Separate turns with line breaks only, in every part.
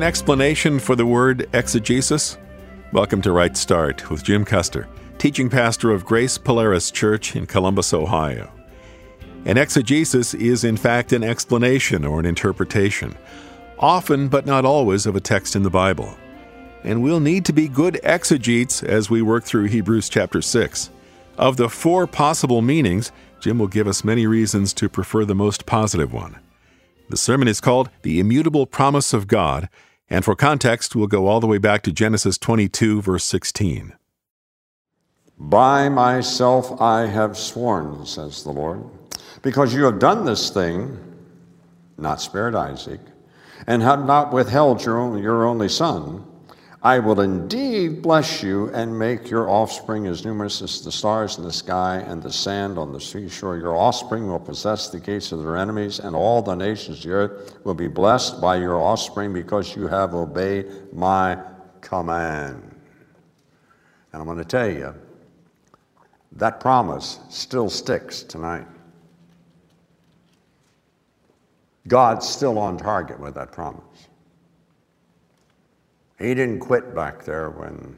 an explanation for the word exegesis? Welcome to Right Start with Jim Custer, teaching pastor of Grace Polaris Church in Columbus, Ohio. An exegesis is, in fact, an explanation or an interpretation, often but not always, of a text in the Bible. And we'll need to be good exegetes as we work through Hebrews chapter 6. Of the four possible meanings, Jim will give us many reasons to prefer the most positive one. The sermon is called The Immutable Promise of God, and for context, we'll go all the way back to Genesis 22, verse 16.
By myself I have sworn, says the Lord, because you have done this thing, not spared Isaac, and have not withheld your, your only son. I will indeed bless you and make your offspring as numerous as the stars in the sky and the sand on the seashore. Your offspring will possess the gates of their enemies, and all the nations of the earth will be blessed by your offspring because you have obeyed my command. And I'm going to tell you, that promise still sticks tonight. God's still on target with that promise. He didn't quit back there when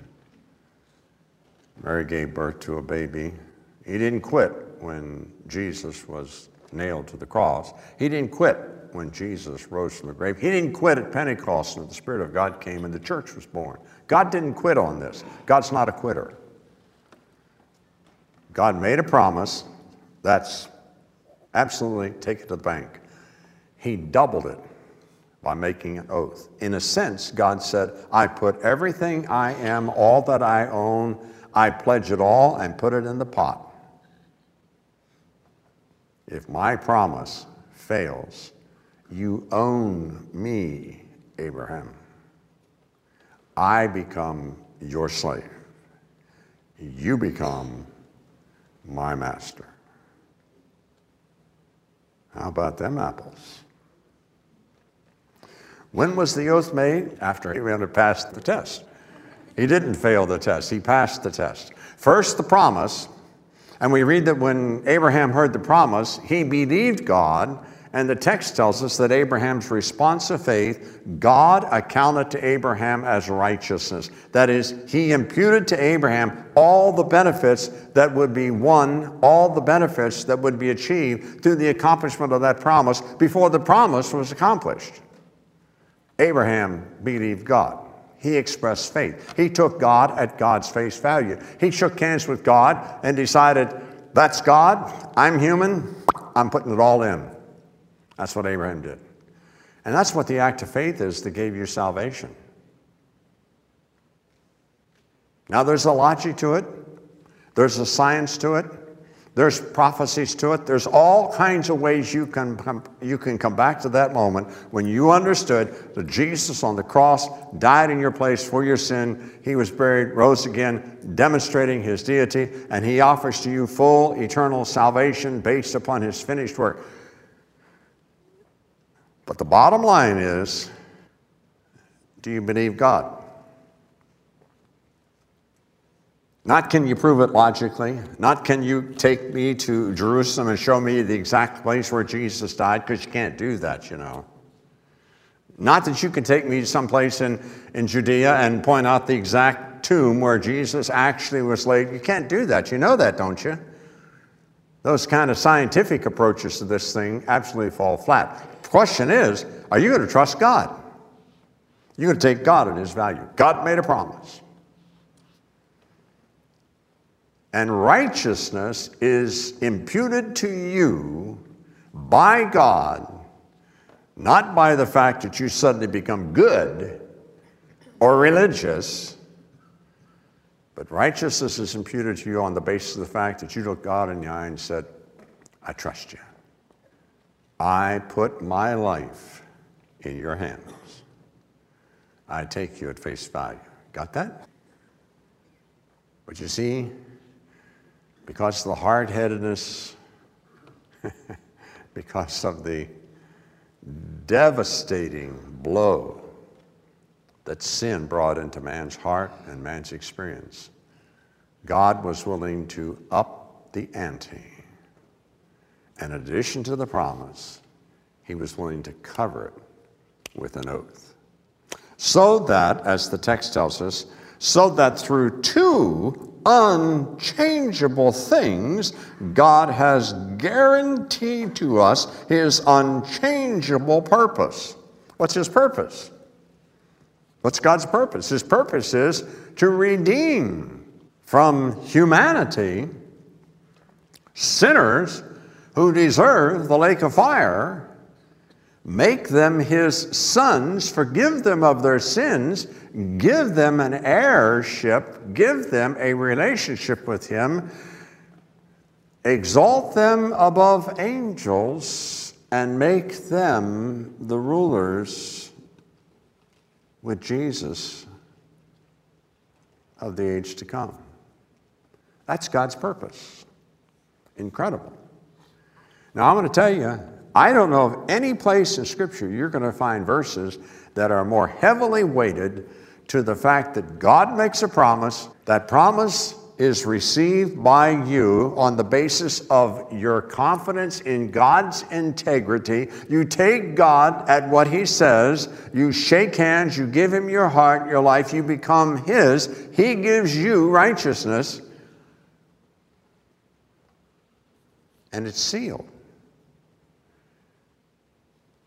Mary gave birth to a baby. He didn't quit when Jesus was nailed to the cross. He didn't quit when Jesus rose from the grave. He didn't quit at Pentecost when the Spirit of God came and the church was born. God didn't quit on this. God's not a quitter. God made a promise. That's absolutely take it to the bank. He doubled it by making an oath. In a sense, God said, I put everything I am, all that I own, I pledge it all and put it in the pot. If my promise fails, you own me, Abraham. I become your slave. You become my master. How about them apples? When was the oath made? After Abraham had passed the test. He didn't fail the test, he passed the test. First, the promise, and we read that when Abraham heard the promise, he believed God, and the text tells us that Abraham's response of faith, God accounted to Abraham as righteousness. That is, he imputed to Abraham all the benefits that would be won, all the benefits that would be achieved through the accomplishment of that promise before the promise was accomplished. Abraham believed God. He expressed faith. He took God at God's face value. He shook hands with God and decided, that's God, I'm human, I'm putting it all in. That's what Abraham did. And that's what the act of faith is that gave you salvation. Now, there's a logic to it, there's a science to it, there's prophecies to it. There's all kinds of ways you can, come, you can come back to that moment when you understood that Jesus on the cross died in your place for your sin. He was buried, rose again, demonstrating his deity, and he offers to you full eternal salvation based upon his finished work. But the bottom line is do you believe God? Not can you prove it logically, not can you take me to Jerusalem and show me the exact place where Jesus died, because you can't do that, you know. Not that you can take me to some place in, in Judea and point out the exact tomb where Jesus actually was laid. You can't do that. You know that, don't you? Those kind of scientific approaches to this thing absolutely fall flat. The question is are you going to trust God? You're going to take God at His value. God made a promise. And righteousness is imputed to you by God, not by the fact that you suddenly become good or religious, but righteousness is imputed to you on the basis of the fact that you looked God in the eye and said, I trust you. I put my life in your hands. I take you at face value. Got that? But you see, because of the hard headedness, because of the devastating blow that sin brought into man's heart and man's experience, God was willing to up the ante. In addition to the promise, he was willing to cover it with an oath. So that, as the text tells us, so that through two unchangeable things, God has guaranteed to us his unchangeable purpose. What's his purpose? What's God's purpose? His purpose is to redeem from humanity sinners who deserve the lake of fire, make them his sons, forgive them of their sins, give them an heirship, give them a relationship with him, exalt them above angels, and make them the rulers with Jesus of the age to come. That's God's purpose. Incredible. Now, I'm going to tell you, I don't know of any place in Scripture you're going to find verses that are more heavily weighted to the fact that God makes a promise. That promise is received by you on the basis of your confidence in God's integrity. You take God at what He says, you shake hands, you give Him your heart, your life, you become His. He gives you righteousness, and it's sealed.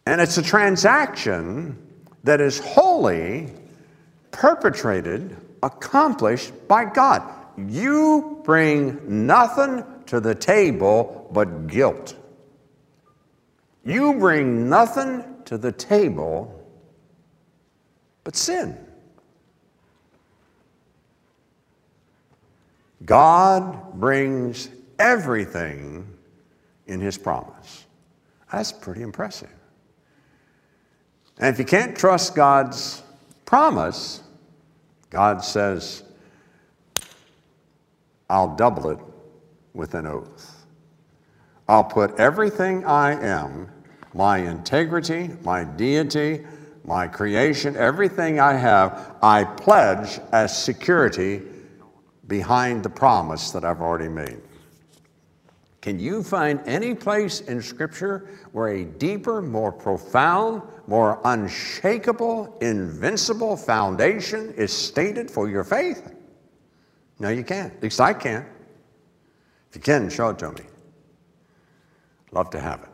And it's a transaction that is wholly perpetrated, accomplished by God. You bring nothing to the table but guilt. You bring nothing to the table but sin. God brings everything in His promise. That's pretty impressive. And if you can't trust God's promise, God says, I'll double it with an oath. I'll put everything I am, my integrity, my deity, my creation, everything I have, I pledge as security behind the promise that I've already made. Can you find any place in Scripture where a deeper, more profound, more unshakable, invincible foundation is stated for your faith? No, you can't. At least I can't. If you can, show it to me. Love to have it.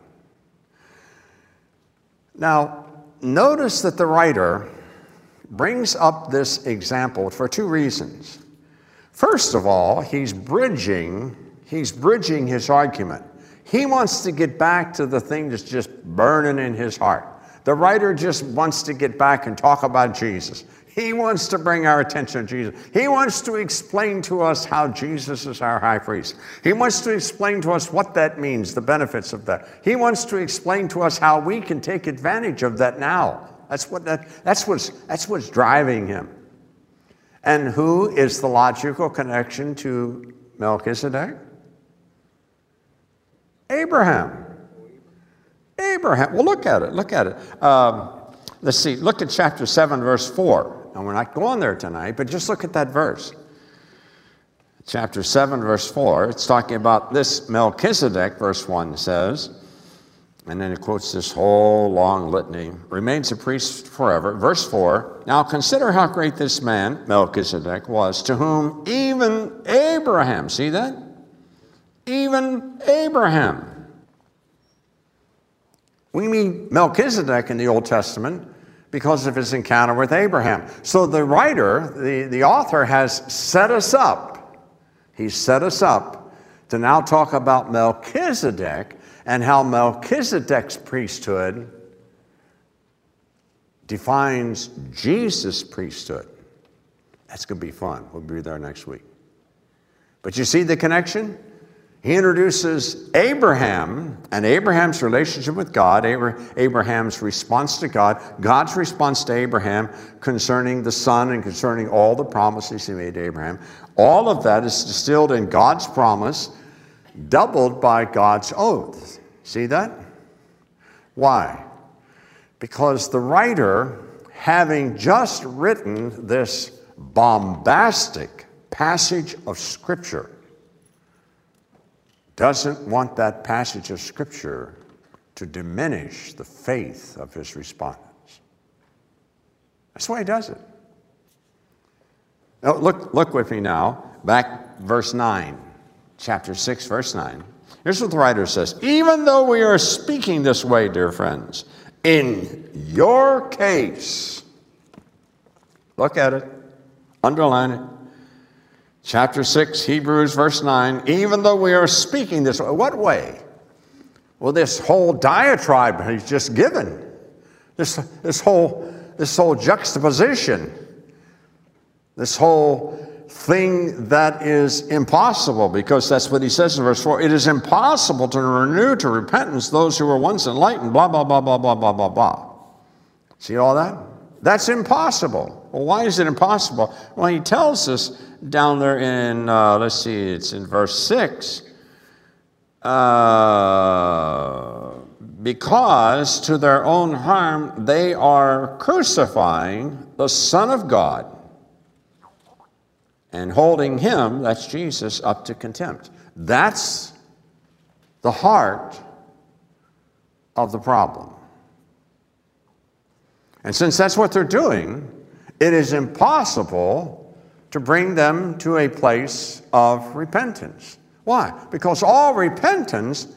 Now, notice that the writer brings up this example for two reasons. First of all, he's bridging He's bridging his argument. He wants to get back to the thing that's just burning in his heart. The writer just wants to get back and talk about Jesus. He wants to bring our attention to Jesus. He wants to explain to us how Jesus is our high priest. He wants to explain to us what that means, the benefits of that. He wants to explain to us how we can take advantage of that now. That's, what that, that's, what's, that's what's driving him. And who is the logical connection to Melchizedek? Abraham. Abraham. Well, look at it. Look at it. Um, let's see. Look at chapter 7, verse 4. And we're not going there tonight, but just look at that verse. Chapter 7, verse 4. It's talking about this Melchizedek, verse 1 says, and then it quotes this whole long litany, remains a priest forever. Verse 4 Now consider how great this man, Melchizedek, was, to whom even Abraham, see that? Even Abraham. We mean Melchizedek in the Old Testament because of his encounter with Abraham. So the writer, the, the author, has set us up. He's set us up to now talk about Melchizedek and how Melchizedek's priesthood defines Jesus' priesthood. That's going to be fun. We'll be there next week. But you see the connection? He introduces Abraham and Abraham's relationship with God, Abraham's response to God, God's response to Abraham concerning the son and concerning all the promises he made to Abraham. All of that is distilled in God's promise, doubled by God's oath. See that? Why? Because the writer, having just written this bombastic passage of Scripture, doesn't want that passage of Scripture to diminish the faith of his respondents. That's why he does it. Now, look, look with me now, back verse 9, chapter 6, verse 9. Here's what the writer says Even though we are speaking this way, dear friends, in your case, look at it, underline it. Chapter 6, Hebrews, verse 9. Even though we are speaking this way, what way? Well, this whole diatribe he's just given, this, this, whole, this whole juxtaposition, this whole thing that is impossible, because that's what he says in verse 4 it is impossible to renew to repentance those who were once enlightened, blah, blah, blah, blah, blah, blah, blah, blah. See all that? That's impossible. Well, why is it impossible? Well, he tells us down there in, uh, let's see, it's in verse 6. Uh, because to their own harm they are crucifying the Son of God and holding him, that's Jesus, up to contempt. That's the heart of the problem. And since that's what they're doing, it is impossible to bring them to a place of repentance. Why? Because all repentance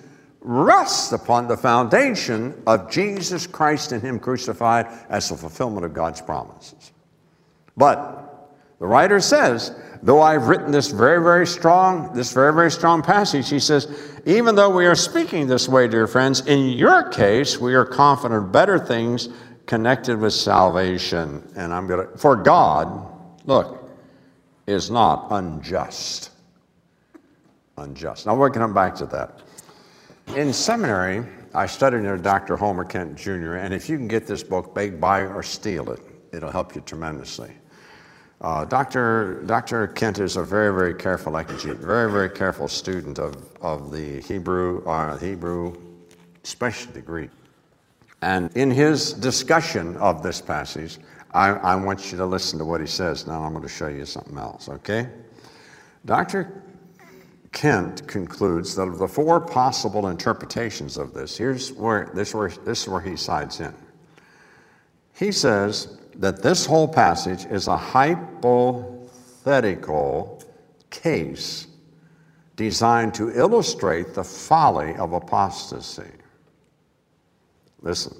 rests upon the foundation of Jesus Christ and Him crucified as the fulfillment of God's promises. But the writer says though I've written this very, very strong, this very, very strong passage, he says, even though we are speaking this way, dear friends, in your case, we are confident of better things connected with salvation. And I'm going to, for God, look, is not unjust. Unjust. Now we're going to come back to that. In seminary, I studied under Dr. Homer Kent Jr., and if you can get this book, buy or steal it. It'll help you tremendously. Uh, Dr. Dr. Kent is a very, very careful exegete, very, very careful student of, of the Hebrew, uh, Hebrew, especially the Greek. And in his discussion of this passage, I, I want you to listen to what he says. Now I'm going to show you something else, okay? Dr. Kent concludes that of the four possible interpretations of this, here's where this, where, this is where he sides in. He says that this whole passage is a hypothetical case designed to illustrate the folly of apostasy. Listen.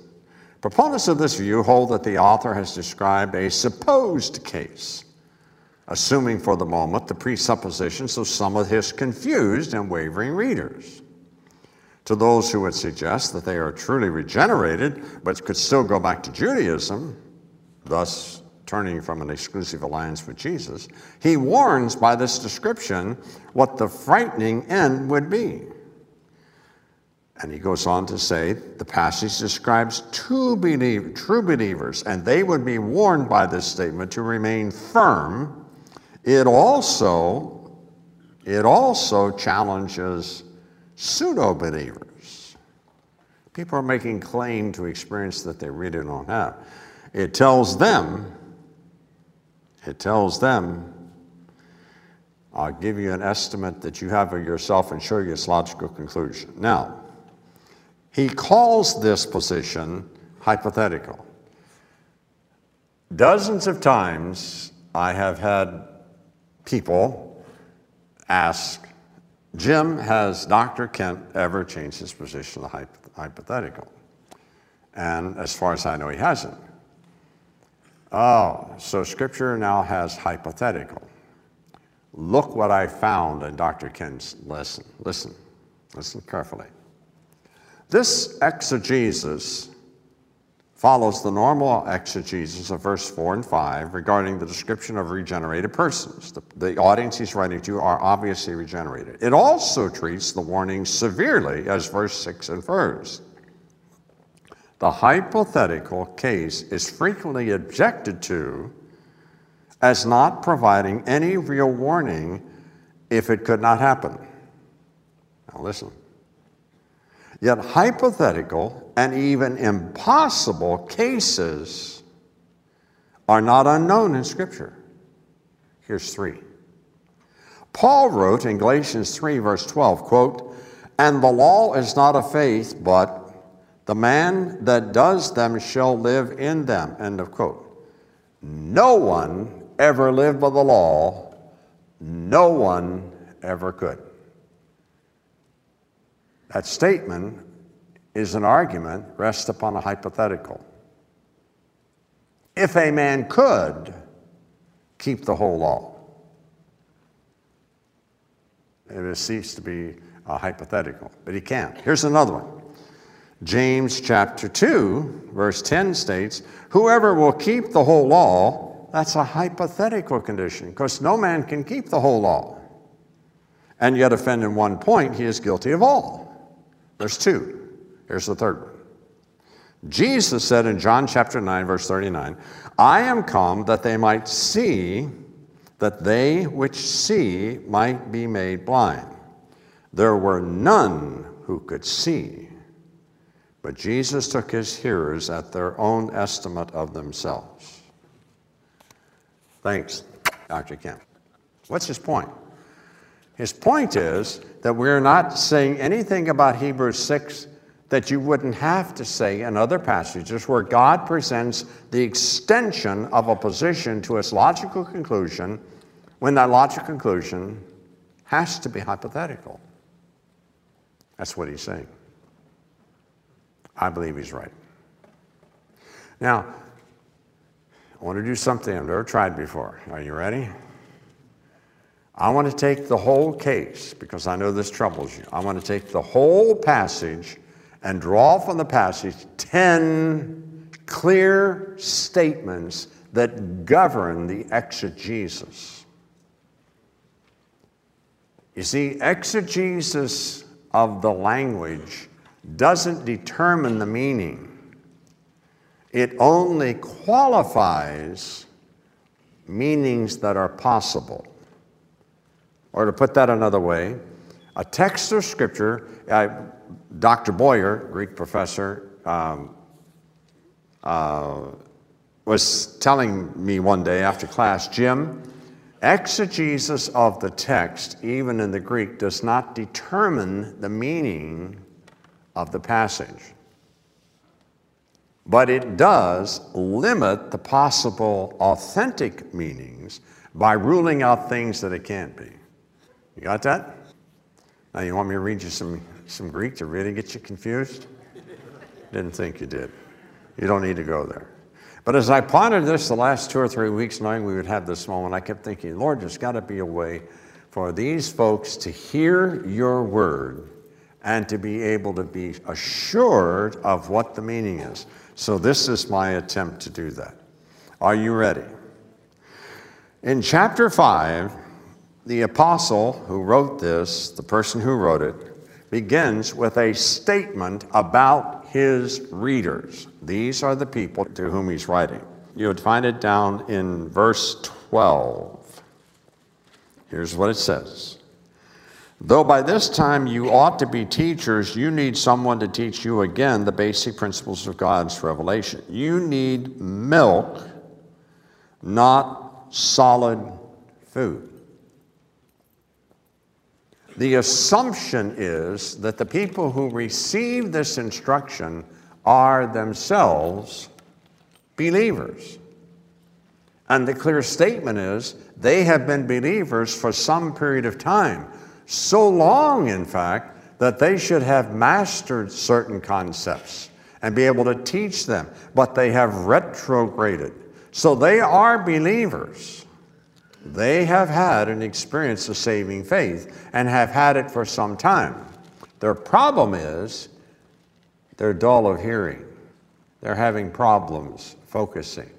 Proponents of this view hold that the author has described a supposed case, assuming for the moment the presuppositions of some of his confused and wavering readers. To those who would suggest that they are truly regenerated but could still go back to Judaism, thus turning from an exclusive alliance with Jesus, he warns by this description what the frightening end would be. And he goes on to say the passage describes believer, true believers, and they would be warned by this statement to remain firm. It also, it also challenges pseudo believers. People are making claim to experience that they really don't have. It tells them, it tells them, I'll give you an estimate that you have of yourself and show you its logical conclusion. Now, he calls this position hypothetical. Dozens of times I have had people ask, Jim, has Dr. Kent ever changed his position to hypothetical? And as far as I know, he hasn't. Oh, so Scripture now has hypothetical. Look what I found in Dr. Kent's lesson. Listen, listen carefully. This exegesis follows the normal exegesis of verse 4 and 5 regarding the description of regenerated persons. The, the, audience he's writing to are obviously regenerated. It also treats the warning severely, as verse 6 infers. The hypothetical case is frequently objected to as not providing any real warning if it could not happen. Now, listen. Yet, hypothetical and even impossible cases are not unknown in Scripture. Here's three. Paul wrote in Galatians 3, verse 12, quote, And the law is not of faith, but the man that does them shall live in them. End of quote. no one ever lived by the law, no one ever could. That statement is an argument rests upon a hypothetical. If a man could keep the whole law, it has ceased to be a hypothetical, but he can't. Here's another one. James chapter 2, verse 10 states, Whoever will keep the whole law, that's a hypothetical condition, because no man can keep the whole law. And yet offend in one point, he is guilty of all. There's two. Here's the third one. Jesus said in John chapter 9, verse 39, I am come that they might see, that they which see might be made blind. There were none who could see, but Jesus took his hearers at their own estimate of themselves. Thanks, Dr. Kent. What's his point? His point is that we're not saying anything about Hebrews 6 that you wouldn't have to say in other passages where God presents the extension of a position to its logical conclusion when that logical conclusion has to be hypothetical. That's what he's saying. I believe he's right. Now, I want to do something I've never tried before. Are you ready? I want to take the whole case because I know this troubles you. I want to take the whole passage and draw from the passage 10 clear statements that govern the exegesis. You see, exegesis of the language doesn't determine the meaning, it only qualifies meanings that are possible. Or to put that another way, a text of Scripture, uh, Dr. Boyer, Greek professor, um, uh, was telling me one day after class, Jim, Exegesis of the text, even in the Greek, does not determine the meaning of the passage, but it does limit the possible authentic meanings by ruling out things that it can't be. You got that? Now, you want me to read you some, some Greek to really get you confused? Didn't think you did. You don't need to go there. But as I pondered this the last two or three weeks, knowing we would have this moment, I kept thinking, Lord, there's got to be a way for these folks to hear your word and to be able to be assured of what the meaning is. So, this is my attempt to do that. Are you ready? In chapter 5, the apostle who wrote this, the person who wrote it, begins with a statement about his readers. These are the people to whom he's writing. You would find it down in verse 12. Here's what it says Though by this time you ought to be teachers, you need someone to teach you again the basic principles of God's revelation. You need milk, not solid food. The assumption is that the people who receive this instruction are themselves believers. And the clear statement is they have been believers for some period of time, so long, in fact, that they should have mastered certain concepts and be able to teach them, but they have retrograded. So they are believers. They have had an experience of saving faith and have had it for some time. Their problem is they're dull of hearing. They're having problems focusing.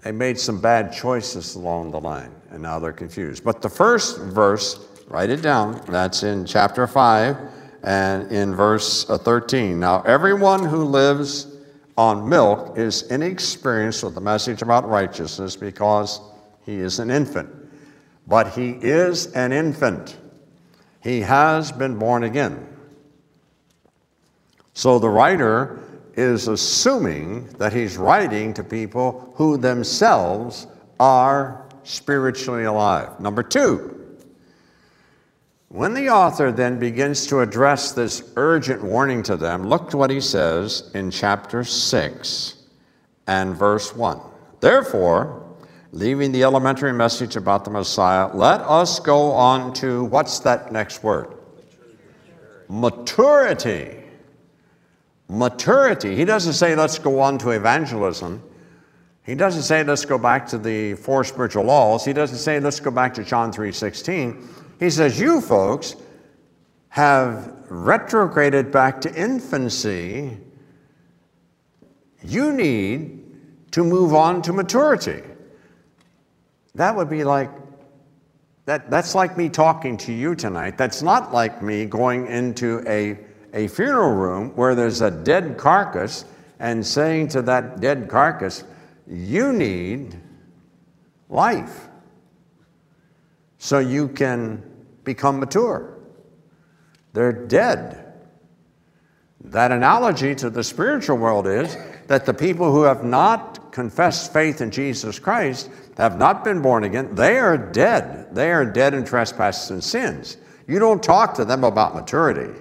They made some bad choices along the line, and now they're confused. But the first verse, write it down, that's in chapter 5 and in verse uh, 13. Now, everyone who lives on milk is inexperienced with the message about righteousness because he is an infant but he is an infant. He has been born again. So the writer is assuming that he's writing to people who themselves are spiritually alive. Number two, when the author then begins to address this urgent warning to them, look to what he says in chapter 6 and verse 1. Therefore, leaving the elementary message about the Messiah, let us go on to what's that next word? Maturity. Maturity. He doesn't say let's go on to evangelism. He doesn't say let's go back to the four spiritual laws. He doesn't say let's go back to John 3:16. He says you folks have retrograded back to infancy. You need to move on to maturity. That would be like that, that's like me talking to you tonight. That's not like me going into a, a funeral room where there's a dead carcass and saying to that dead carcass, You need life so you can become mature. They're dead. That analogy to the spiritual world is that the people who have not confessed faith in Jesus Christ have not been born again, they are dead. They are dead in trespasses and sins. You don't talk to them about maturity.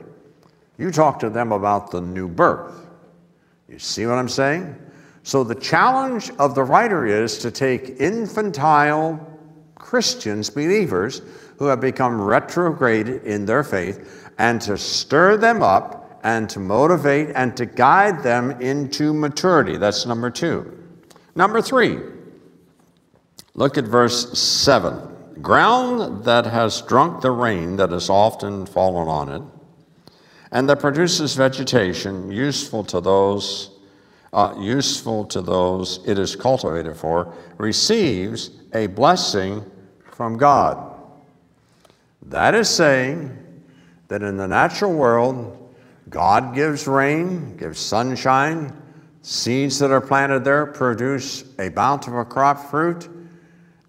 You talk to them about the new birth. You see what I'm saying? So the challenge of the writer is to take infantile Christians, believers, who have become retrograded in their faith, and to stir them up and to motivate and to guide them into maturity. That's number two. Number three, Look at verse 7. Ground that has drunk the rain that has often fallen on it, and that produces vegetation useful to those uh, useful to those it is cultivated for, receives a blessing from God. That is saying that in the natural world, God gives rain, gives sunshine, seeds that are planted there produce a bountiful crop fruit.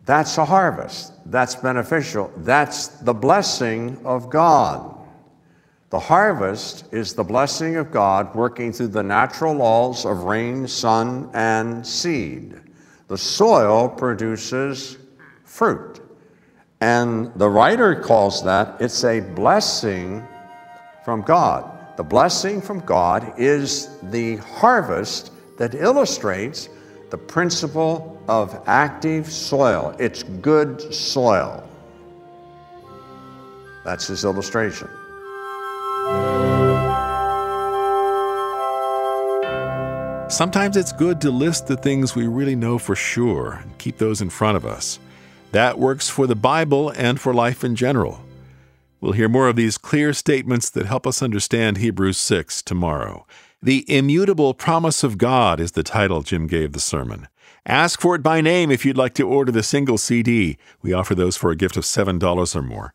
That's a harvest. That's beneficial. That's the blessing of God. The harvest is the blessing of God working through the natural laws of rain, sun, and seed. The soil produces fruit. And the writer calls that it's a blessing from God. The blessing from God is the harvest that illustrates the principle of active soil. It's good soil. That's his illustration.
Sometimes it's good to list the things we really know for sure and keep those in front of us. That works for the Bible and for life in general. We'll hear more of these clear statements that help us understand Hebrews 6 tomorrow. The Immutable Promise of God is the title Jim gave the sermon. Ask for it by name if you'd like to order the single CD. We offer those for a gift of $7 or more.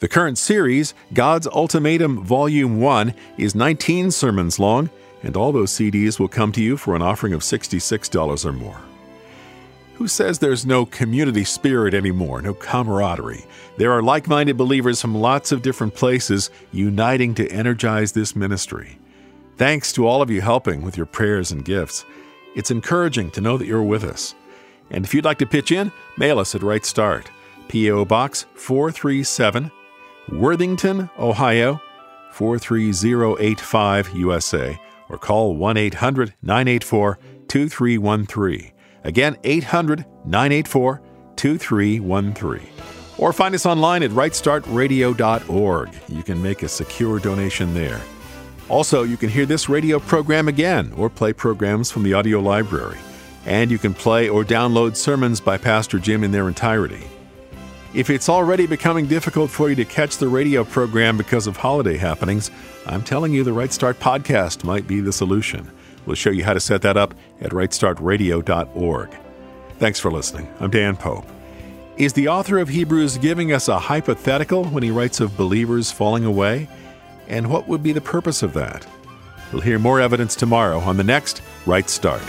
The current series, God's Ultimatum Volume 1, is 19 sermons long, and all those CDs will come to you for an offering of $66 or more. Who says there's no community spirit anymore, no camaraderie? There are like minded believers from lots of different places uniting to energize this ministry. Thanks to all of you helping with your prayers and gifts. It's encouraging to know that you're with us. And if you'd like to pitch in, mail us at Right Start, P.O. Box 437, Worthington, Ohio 43085 USA, or call 1 800 984 2313. Again, 800 984 2313. Or find us online at rightstartradio.org. You can make a secure donation there. Also, you can hear this radio program again or play programs from the audio library. And you can play or download sermons by Pastor Jim in their entirety. If it's already becoming difficult for you to catch the radio program because of holiday happenings, I'm telling you the Right Start podcast might be the solution. We'll show you how to set that up at rightstartradio.org. Thanks for listening. I'm Dan Pope. Is the author of Hebrews giving us a hypothetical when he writes of believers falling away? And what would be the purpose of that? We'll hear more evidence tomorrow on the next Right Start.